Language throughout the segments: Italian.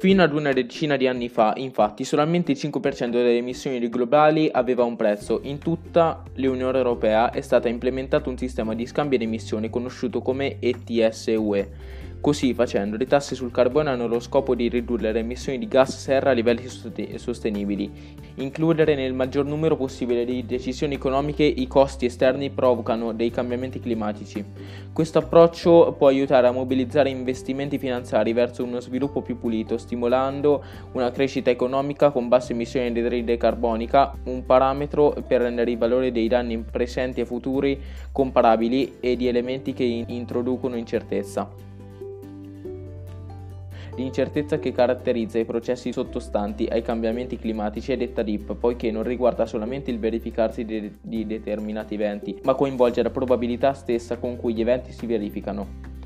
Fino ad una decina di anni fa, infatti, solamente il 5% delle emissioni globali aveva un prezzo. In tutta l'Unione Europea è stato implementato un sistema di scambio di emissioni conosciuto come ETS-UE. Così facendo, le tasse sul carbone hanno lo scopo di ridurre le emissioni di gas serra a livelli sostenibili. Includere nel maggior numero possibile di decisioni economiche i costi esterni provocano dei cambiamenti climatici. Questo approccio può aiutare a mobilizzare investimenti finanziari verso uno sviluppo più pulito, stimolando una crescita economica con basse emissioni di anidride carbonica, un parametro per rendere i valori dei danni presenti e futuri comparabili e di elementi che introducono incertezza. L'incertezza che caratterizza i processi sottostanti ai cambiamenti climatici è detta DIP, poiché non riguarda solamente il verificarsi di, di determinati eventi, ma coinvolge la probabilità stessa con cui gli eventi si verificano.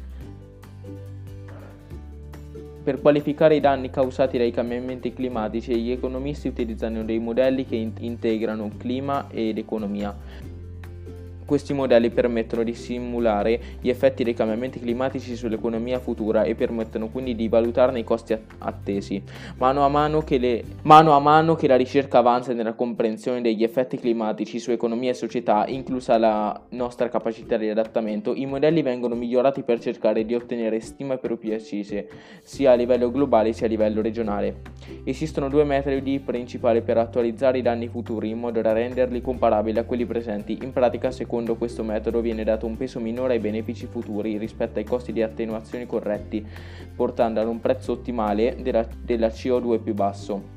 Per qualificare i danni causati dai cambiamenti climatici, gli economisti utilizzano dei modelli che integrano clima ed economia. Questi modelli permettono di simulare gli effetti dei cambiamenti climatici sull'economia futura e permettono quindi di valutarne i costi attesi. Mano a mano che, le, mano a mano che la ricerca avanza nella comprensione degli effetti climatici su economia e società, inclusa la nostra capacità di adattamento, i modelli vengono migliorati per cercare di ottenere stime più precise, sia a livello globale sia a livello regionale. Esistono due metodi principali per attualizzare i danni futuri in modo da renderli comparabili a quelli presenti. In pratica, secondo Secondo questo metodo viene dato un peso minore ai benefici futuri rispetto ai costi di attenuazione corretti, portando ad un prezzo ottimale della, della CO2 più basso.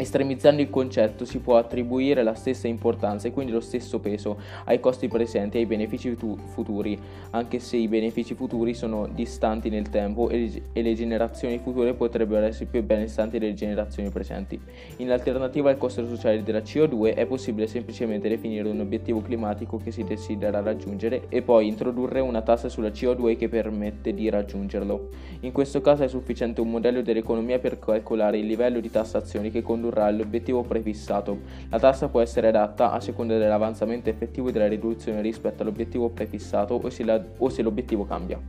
Estremizzando il concetto si può attribuire la stessa importanza e quindi lo stesso peso ai costi presenti e ai benefici futuri, anche se i benefici futuri sono distanti nel tempo e le generazioni future potrebbero essere più benestanti delle generazioni presenti. In alternativa al costo sociale della CO2 è possibile semplicemente definire un obiettivo climatico che si desidera raggiungere e poi introdurre una tassa sulla CO2 che permette di raggiungerlo. In questo caso è sufficiente un modello dell'economia per calcolare il livello di tassazione che condurrà ridurrà l'obiettivo prefissato. La tassa può essere adatta a seconda dell'avanzamento effettivo della riduzione rispetto all'obiettivo prefissato o se, la, o se l'obiettivo cambia.